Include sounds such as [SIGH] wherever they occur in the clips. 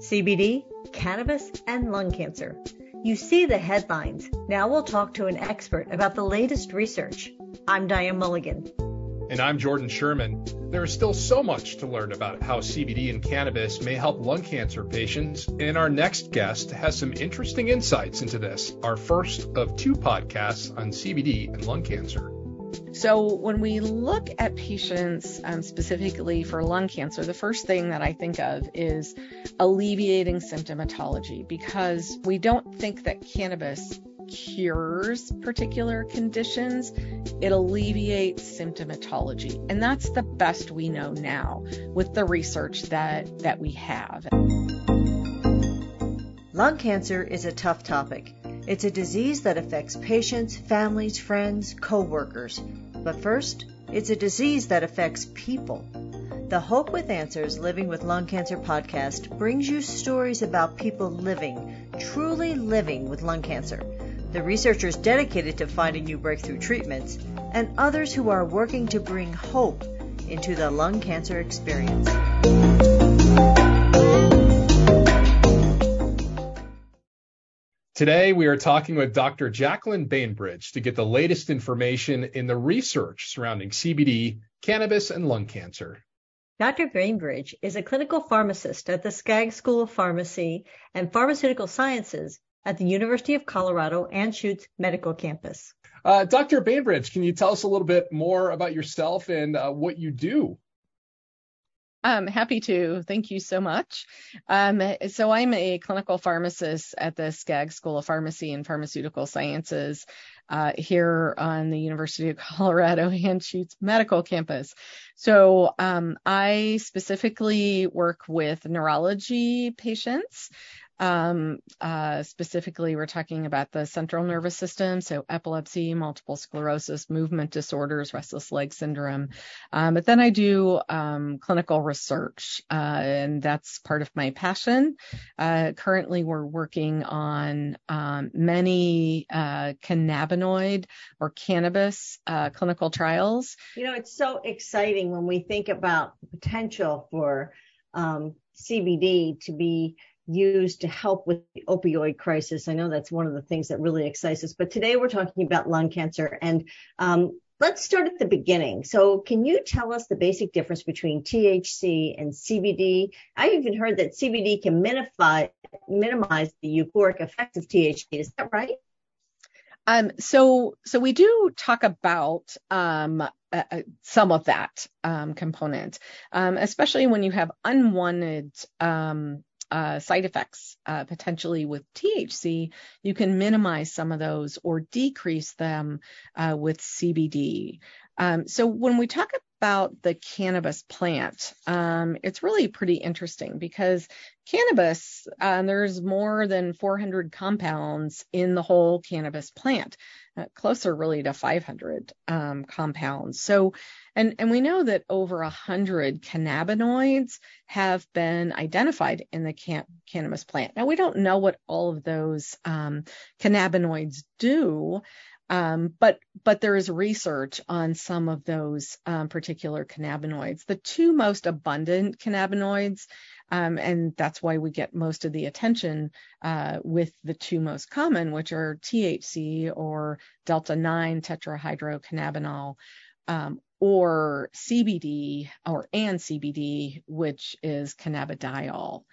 CBD, cannabis, and lung cancer. You see the headlines. Now we'll talk to an expert about the latest research. I'm Diane Mulligan. And I'm Jordan Sherman. There is still so much to learn about how CBD and cannabis may help lung cancer patients, and our next guest has some interesting insights into this, our first of two podcasts on CBD and lung cancer. So, when we look at patients um, specifically for lung cancer, the first thing that I think of is alleviating symptomatology because we don't think that cannabis cures particular conditions, it alleviates symptomatology. And that's the best we know now with the research that, that we have. Lung cancer is a tough topic. It's a disease that affects patients, families, friends, co workers. But first, it's a disease that affects people. The Hope with Answers Living with Lung Cancer podcast brings you stories about people living, truly living with lung cancer. The researchers dedicated to finding new breakthrough treatments, and others who are working to bring hope into the lung cancer experience. Today, we are talking with Dr. Jacqueline Bainbridge to get the latest information in the research surrounding CBD, cannabis, and lung cancer. Dr. Bainbridge is a clinical pharmacist at the Skaggs School of Pharmacy and Pharmaceutical Sciences at the University of Colorado Anschutz Medical Campus. Uh, Dr. Bainbridge, can you tell us a little bit more about yourself and uh, what you do? I'm happy to. Thank you so much. Um, so I'm a clinical pharmacist at the Skaggs School of Pharmacy and Pharmaceutical Sciences uh, here on the University of [LAUGHS] Colorado Anschutz Medical Campus. So um, I specifically work with neurology patients. Um, uh, specifically, we're talking about the central nervous system, so epilepsy, multiple sclerosis, movement disorders, restless leg syndrome. Um, but then I do um, clinical research, uh, and that's part of my passion. Uh, currently, we're working on many cannabinoid or cannabis clinical trials. You know, it's so exciting when we think about the potential for CBD to be used to help with the opioid crisis. I know that's one of the things that really excites us. But today we're talking about lung cancer. And um, let's start at the beginning. So, can you tell us the basic difference between THC and CBD? I even heard that CBD can minify, minimize the euphoric effects of THC. Is that right? Um, so, so we do talk about um, uh, some of that um, component, um, especially when you have unwanted um, uh, side effects uh, potentially with THC, you can minimize some of those or decrease them uh, with CBD. Um, so when we talk about the cannabis plant, um, it's really pretty interesting because cannabis, uh, there's more than 400 compounds in the whole cannabis plant, uh, closer really to 500 um, compounds. So and, and we know that over 100 cannabinoids have been identified in the can- cannabis plant. Now, we don't know what all of those um, cannabinoids do, um, but but there is research on some of those um, particular cannabinoids. The two most abundant cannabinoids, um, and that's why we get most of the attention uh, with the two most common, which are THC or delta 9 tetrahydrocannabinol. Um, or CBD or and CBD, which is cannabidiol.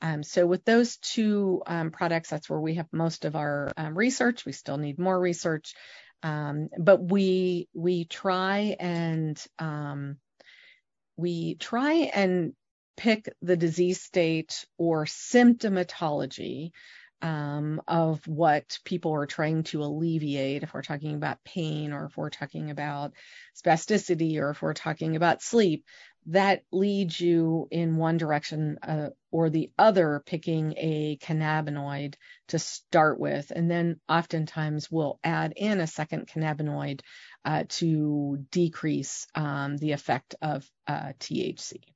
Um, so with those two um, products, that's where we have most of our um, research. We still need more research, um, but we we try and um, we try and pick the disease state or symptomatology um, of what people are trying to alleviate, if we're talking about pain or if we're talking about spasticity or if we're talking about sleep, that leads you in one direction uh, or the other, picking a cannabinoid to start with. And then oftentimes we'll add in a second cannabinoid uh, to decrease um, the effect of uh, THC.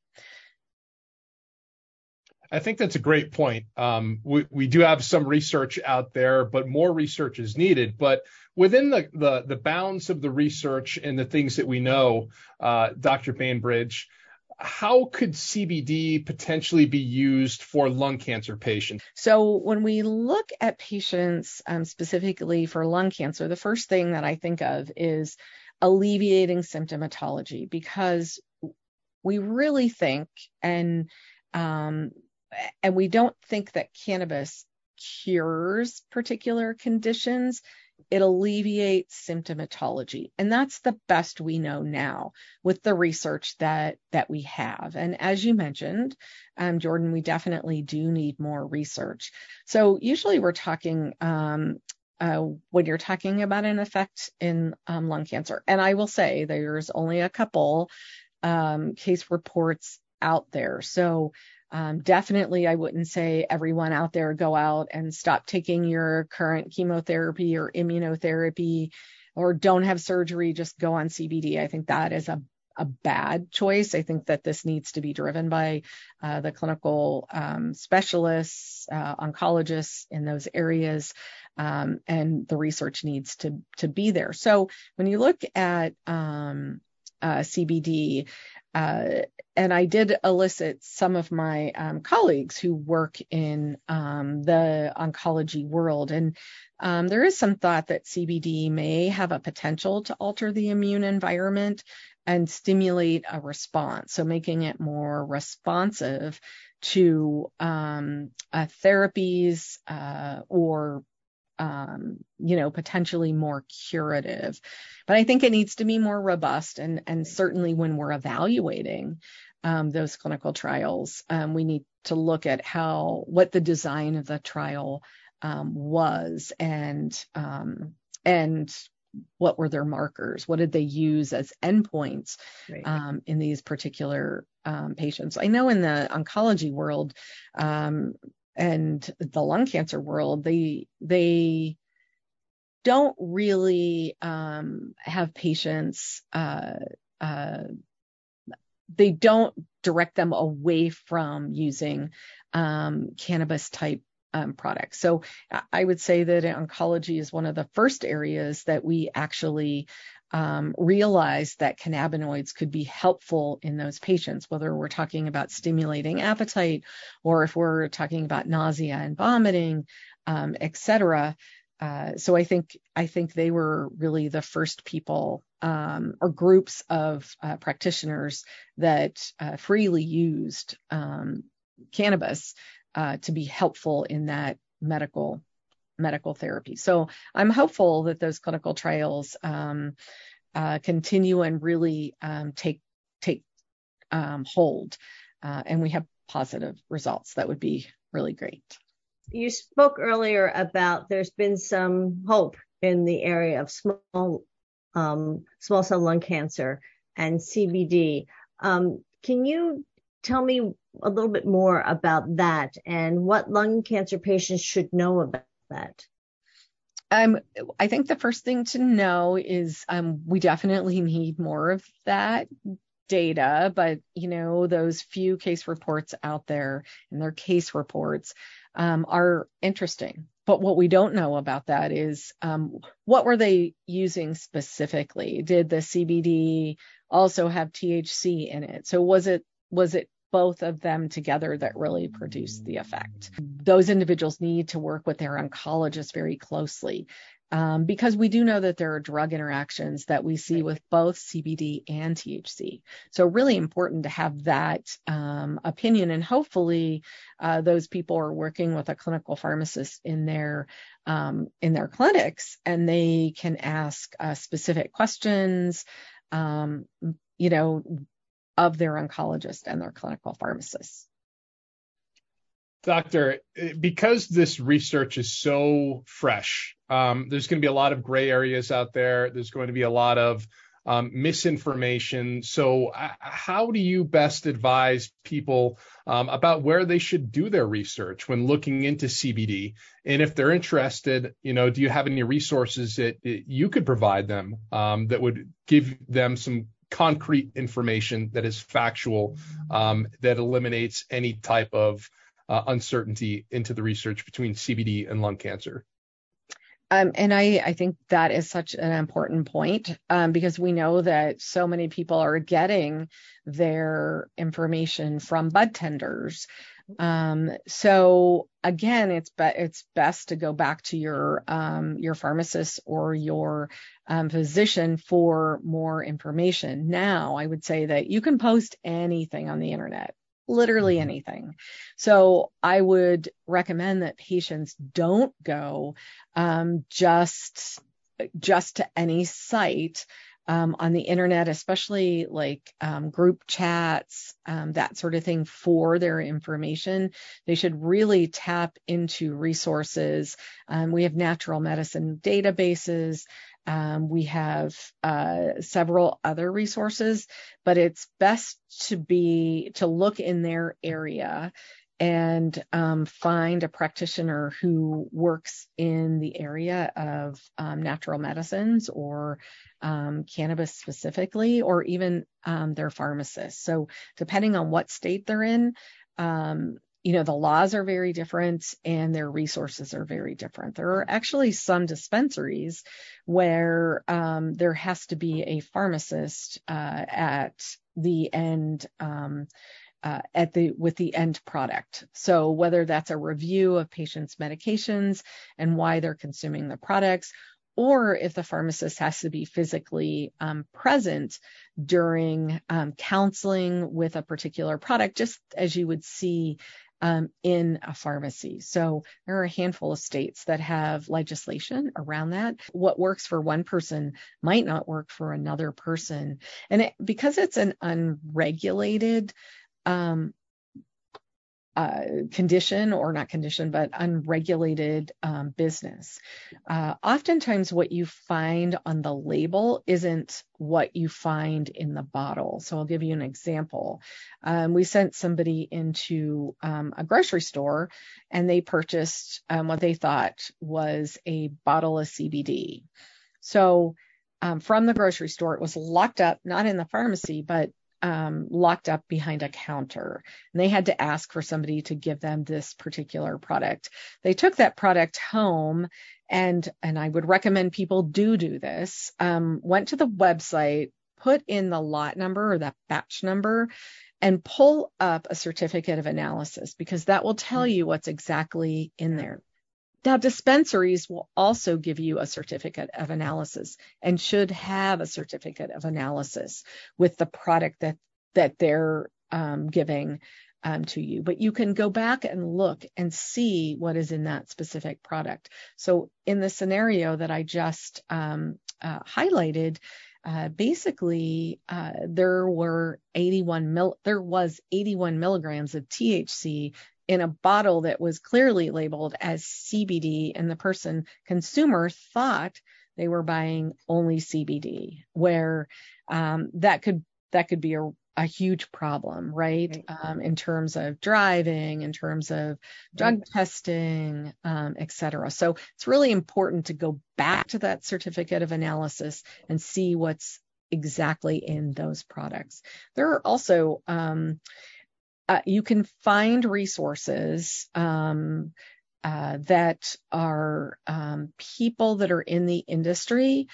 I think that's a great point. Um, we, we do have some research out there, but more research is needed. But within the, the, the bounds of the research and the things that we know, uh, Dr. Bainbridge, how could CBD potentially be used for lung cancer patients? So, when we look at patients um, specifically for lung cancer, the first thing that I think of is alleviating symptomatology because we really think and um, and we don't think that cannabis cures particular conditions. It alleviates symptomatology and that's the best we know now with the research that that we have. And as you mentioned um, jordan we definitely do need more research. So usually we're talking um, uh, when you're talking about an effect in um, lung cancer and i will say there's only a couple um, case reports out there. So um, definitely, I wouldn't say everyone out there go out and stop taking your current chemotherapy or immunotherapy or don't have surgery, just go on CBD. I think that is a a bad choice. I think that this needs to be driven by uh, the clinical um, specialists, uh, oncologists in those areas, um, and the research needs to to be there. So when you look at um, uh, CBD, uh, and I did elicit some of my um, colleagues who work in um, the oncology world. And um, there is some thought that CBD may have a potential to alter the immune environment and stimulate a response. So making it more responsive to um, uh, therapies uh, or um, you know, potentially more curative. But I think it needs to be more robust, and and certainly when we're evaluating um, those clinical trials, um, we need to look at how what the design of the trial um, was, and um, and what were their markers? What did they use as endpoints right. Um, in these particular um, patients? I know in the oncology world, and the lung cancer world, they they don't really um, have patients. Uh, uh, they don't direct them away from using um, cannabis type um, products. So I would say that oncology is one of the first areas that we actually um, realized that cannabinoids could be helpful in those patients, whether we're talking about stimulating appetite or if we're talking about nausea and vomiting, um, et cetera. Uh, so I think I think they were really the first people um, or groups of uh, practitioners that uh, freely used um, cannabis uh, to be helpful in that medical medical therapy. So I'm hopeful that those clinical trials um, uh, continue and really um, take take um, hold, uh, and we have positive results. That would be really great. You spoke earlier about there's been some hope in the area of small um, small cell lung cancer and CBD. Um, can you tell me a little bit more about that and what lung cancer patients should know about that? Um, I think the first thing to know is um, we definitely need more of that data, but you know those few case reports out there and their case reports um, are interesting. But what we don't know about that is um, what were they using specifically? Did the CBD also have THC in it? So was it was it both of them together that really produce the effect. Those individuals need to work with their oncologist very closely um, because we do know that there are drug interactions that we see with both CBD and THC. So, really important to have that um, opinion, and hopefully, uh, those people are working with a clinical pharmacist in their um, in their clinics, and they can ask uh, specific questions. Um, you know, of their oncologist and their clinical pharmacists. Doctor, because this research is so fresh, um, there's going to be a lot of gray areas out there. There's going to be a lot of um, misinformation. So, uh, how do you best advise people um, about where they should do their research when looking into CBD? And if they're interested, you know, do you have any resources that, that you could provide them um, that would give them some concrete information that is factual um, that eliminates any type of uh, uncertainty into the research between CBD and lung cancer? Um, and I, think that is such an important point um, because we know that so many people are getting their information from bud tenders. Um, so again, it's be- it's best to go back to your um, your pharmacist or your um, physician for more information. Now, I would say that you can post anything on the internet literally mm-hmm. anything. So I would recommend that patients don't go um, just just to any site um, on the internet, especially like um, group chats, um, that sort of thing for their information. They should really tap into resources. Um, we have natural medicine databases. Um, we have uh, several other resources, but it's best to be to look in their area and um, find a practitioner who works in the area of um, natural medicines or um, cannabis specifically, or even um, their pharmacist. So, depending on what state they're in, um, you know, the laws are very different and their resources are very different. There are actually some dispensaries where um, there has to be a pharmacist uh, at the end. Um, uh, at the with the end product. So whether that's a review of patients' medications and why they're consuming the products, or if the pharmacist has to be physically um, present during um, counseling with a particular product, just as you would see um, in a pharmacy. So there are a handful of states that have legislation around that. What works for one person might not work for another person. And it, because it's an unregulated um, uh, condition or not condition, but unregulated um, business. Uh, oftentimes, what you find on the label isn't what you find in the bottle. So, I'll give you an example. Um, we sent somebody into um, a grocery store and they purchased um, what they thought was a bottle of CBD. So, um, from the grocery store, it was locked up, not in the pharmacy, but um, locked up behind a counter and they had to ask for somebody to give them this particular product. They took that product home and, and I would recommend people do do this, um, went to the website, put in the lot number or that batch number and pull up a certificate of analysis because that will tell you what's exactly in there. Now, dispensaries will also give you a certificate of analysis and should have a certificate of analysis with the product that that they're um, giving um, to you. But you can go back and look and see what is in that specific product. So, in the scenario that I just um, uh, highlighted, uh, basically uh, there were 81 mil- there was 81 milligrams of THC in a bottle that was clearly labeled as CBD, and the person consumer thought they were buying only CBD, where um, that could that could be a, a huge problem, right? right. Um, in terms of driving, in terms of drug right. testing, um, et cetera. So it's really important to go back to that certificate of analysis and see what's exactly in those products. There are also um, uh, you can find resources um, uh, that are um, people that are in the industry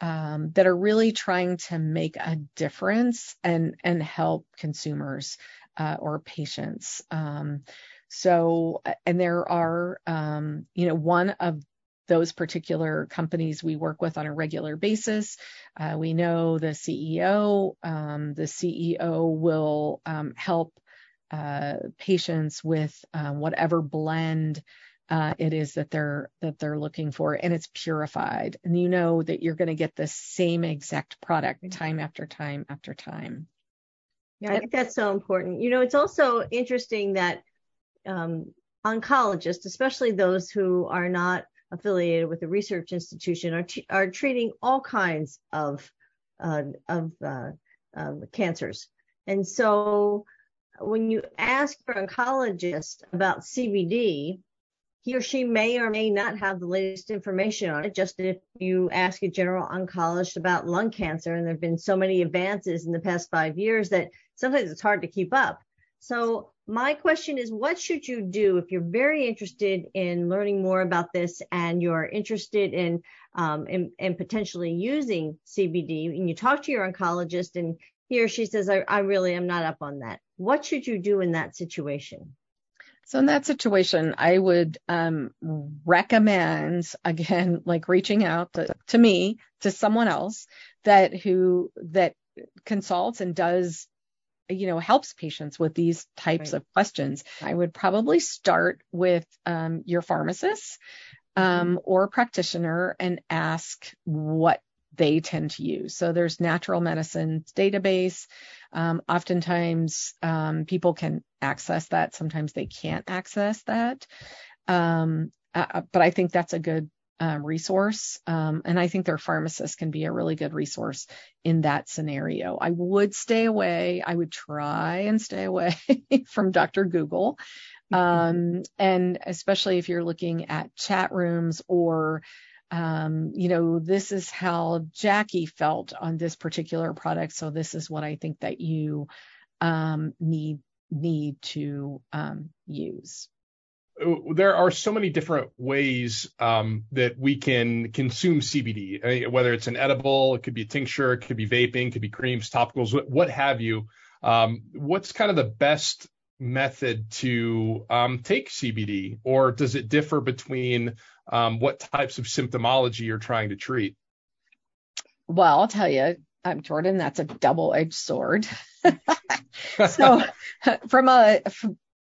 um, that are really trying to make a difference and and help consumers uh, or patients. Um, so, and there are, um, you know, one of those particular companies we work with on a regular basis. Uh, we know the CEO. Um, the CEO will um, help uh, patients with um, whatever blend uh, it is that they're that they're looking for, and it's purified, and you know that you're going to get the same exact product mm-hmm. time after time after time. Yeah, I think that's so important. You know, it's also interesting that um, oncologists, especially those who are not affiliated with a research institution, are t- are treating all kinds of uh, of uh, cancers, and so when you ask your oncologist about CBD, he or she may or may not have the latest information on it. Just if you ask a general oncologist about lung cancer, and there have been so many advances in the past five years that sometimes it's hard to keep up. So my question is what should you do if you're very interested in learning more about this and you're interested in um, in, in, potentially using CBD and you talk to your oncologist and he or she says, I, I really am not up on that. What should you do in that situation? So in that situation, I would um, recommend again, [LAUGHS] like reaching out to, to me, to someone else that who that consults and does you know helps patients with these types right. of questions i would probably start with um, your pharmacist um, mm-hmm. or practitioner and ask what they tend to use so there's natural medicine database um, oftentimes um, people can access that sometimes they can't access that um, uh, uh but i think that's a good um, resource. Um, and I think their pharmacist can be a really good resource in that scenario. I would stay away. I would try and stay away [LAUGHS] from Dr. Google. Um, and especially if you're looking at chat rooms or, um, you know, this is how Jackie felt on this particular product. So this is what I think that you um, need need to um, use there are so many different ways um, that we can consume CBD, whether it's an edible, it could be a tincture, it could be vaping, it could be creams, topicals, what, what have you. Um, what's kind of the best method to um, take CBD, or does it differ between um, what types of symptomology you're trying to treat? Well, I'll tell you, um, Jordan, that's a double-edged sword. [LAUGHS] so, [LAUGHS] from a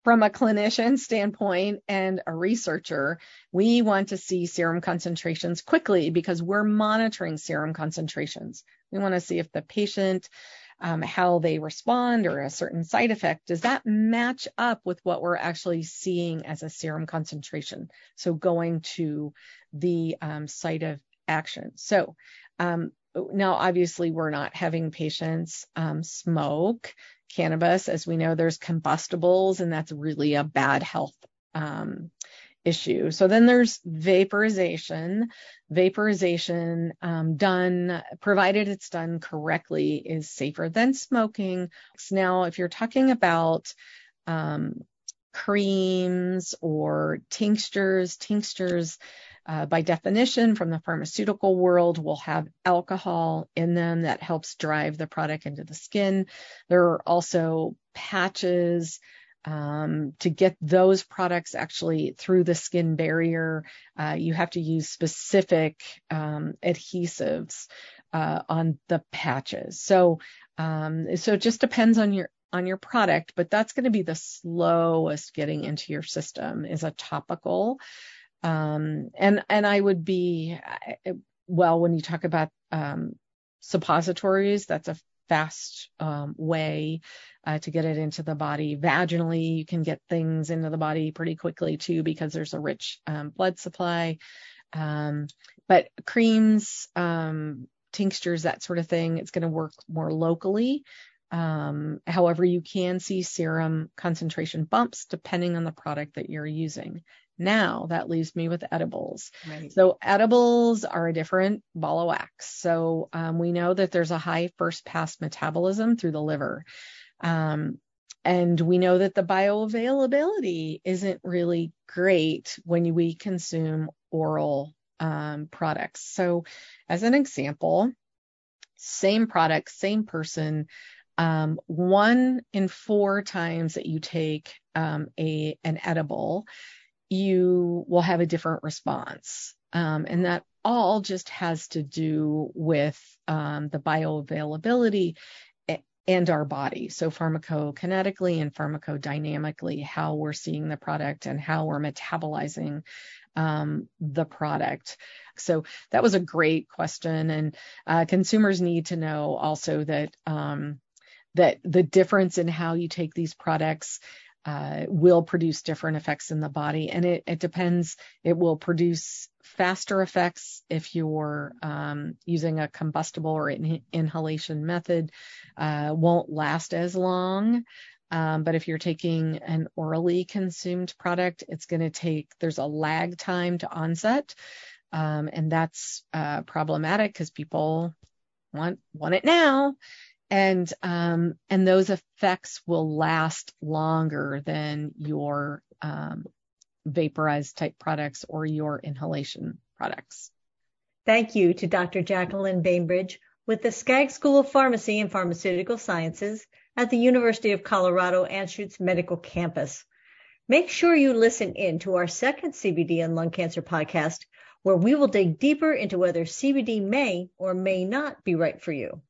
from a clinician standpoint and a researcher, we want to see serum concentrations quickly because we're monitoring serum concentrations. We want to see if the patient, um, how they respond or a certain side effect, does that match up with what we're actually seeing as a serum concentration? So going to the um, site of action. So um, now, obviously, we're not having patients um, smoke cannabis. As we know, there's combustibles, and that's really a bad health um, issue. So then there's vaporization. Vaporization um, done, provided it's done correctly, is safer than smoking. Now, if you're talking about um, creams or tinctures, tinctures uh, by definition from the pharmaceutical world will have alcohol in them that helps drive the product into the skin. There are also patches um, to get those products actually through the skin barrier. Uh, you have to use specific um, adhesives uh, on the patches. So, um, so it just depends on your on your product, but that's going to be the slowest getting into your system is a topical. Um, and and I would be well when you talk about um, suppositories, that's a fast um, way uh, to get it into the body. Vaginally, you can get things into the body pretty quickly too because there's a rich um, blood supply. Um, but creams, um, tinctures, that sort of thing, it's going to work more locally. Um, however, you can see serum concentration bumps depending on the product that you're using. Now that leaves me with edibles. Right. So edibles are a different ball of wax. So um, we know that there's a high first pass metabolism through the liver. Um, and we know that the bioavailability isn't really great when we consume oral um, products. So, as an example, same product, same person, um, one in four times that you take um, a an edible you will have a different response. Um, and that all just has to do with um, the bioavailability and our body. So pharmacokinetically and pharmacodynamically, how we're seeing the product and how we're metabolizing um, the product. So that was a great question, and uh, consumers need to know also that um, that the difference in how you take these products uh, will produce different effects in the body. And it, it depends, it will produce faster effects if you're um, using a combustible or in, inhalation method, uh, won't last as long. Um, but if you're taking an orally consumed product, it's going to take, there's a lag time to onset. Um, and that's uh, problematic because people want want it now and um, and those effects will last longer than your um, vaporized type products or your inhalation products. Thank you to Dr. Jacqueline Bainbridge with the Skaggs School of Pharmacy and Pharmaceutical Sciences at the University of Colorado Anschutz Medical Campus. Make sure you listen in to our second CBD and lung cancer podcast, where we will dig deeper into whether CBD may or may not be right for you.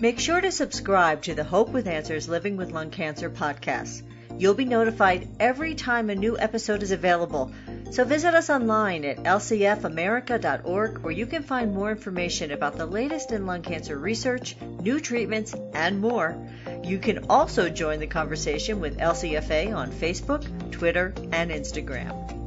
Make sure to subscribe to the Hope with Answers Living with Lung Cancer podcast. You'll be notified every time a new episode is available. So visit us online at lcfamerica.org where you can find more information about the latest in lung cancer research, new treatments, and more. You can also join the conversation with LCFA on Facebook, Twitter, and Instagram.